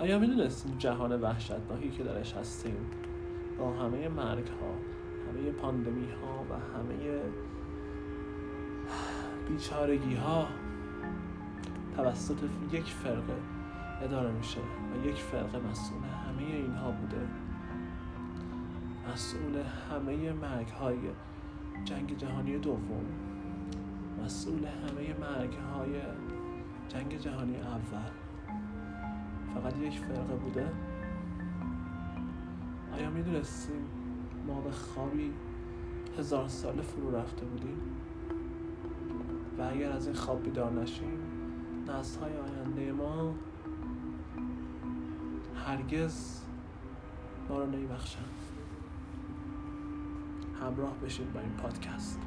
آیا می‌دونستیم جهان وحشتناکی که درش هستیم؟ با همه مرگ ها همه پاندمی ها و همه بیچارگی ها توسط یک فرقه اداره میشه و یک فرقه مسئول همه اینها بوده. مسئول همه مرگ های جنگ جهانی دوم. مسئول همه مرگ های جنگ جهانی اول. فقط یک فرقه بوده؟ آیا می‌دونستیم ما به خوابی هزار سال فرو رفته بودیم؟ و اگر از این خواب بیدار نشیم نسل های آینده ما هرگز ما رو نمیبخشند همراه بشید با این پادکست.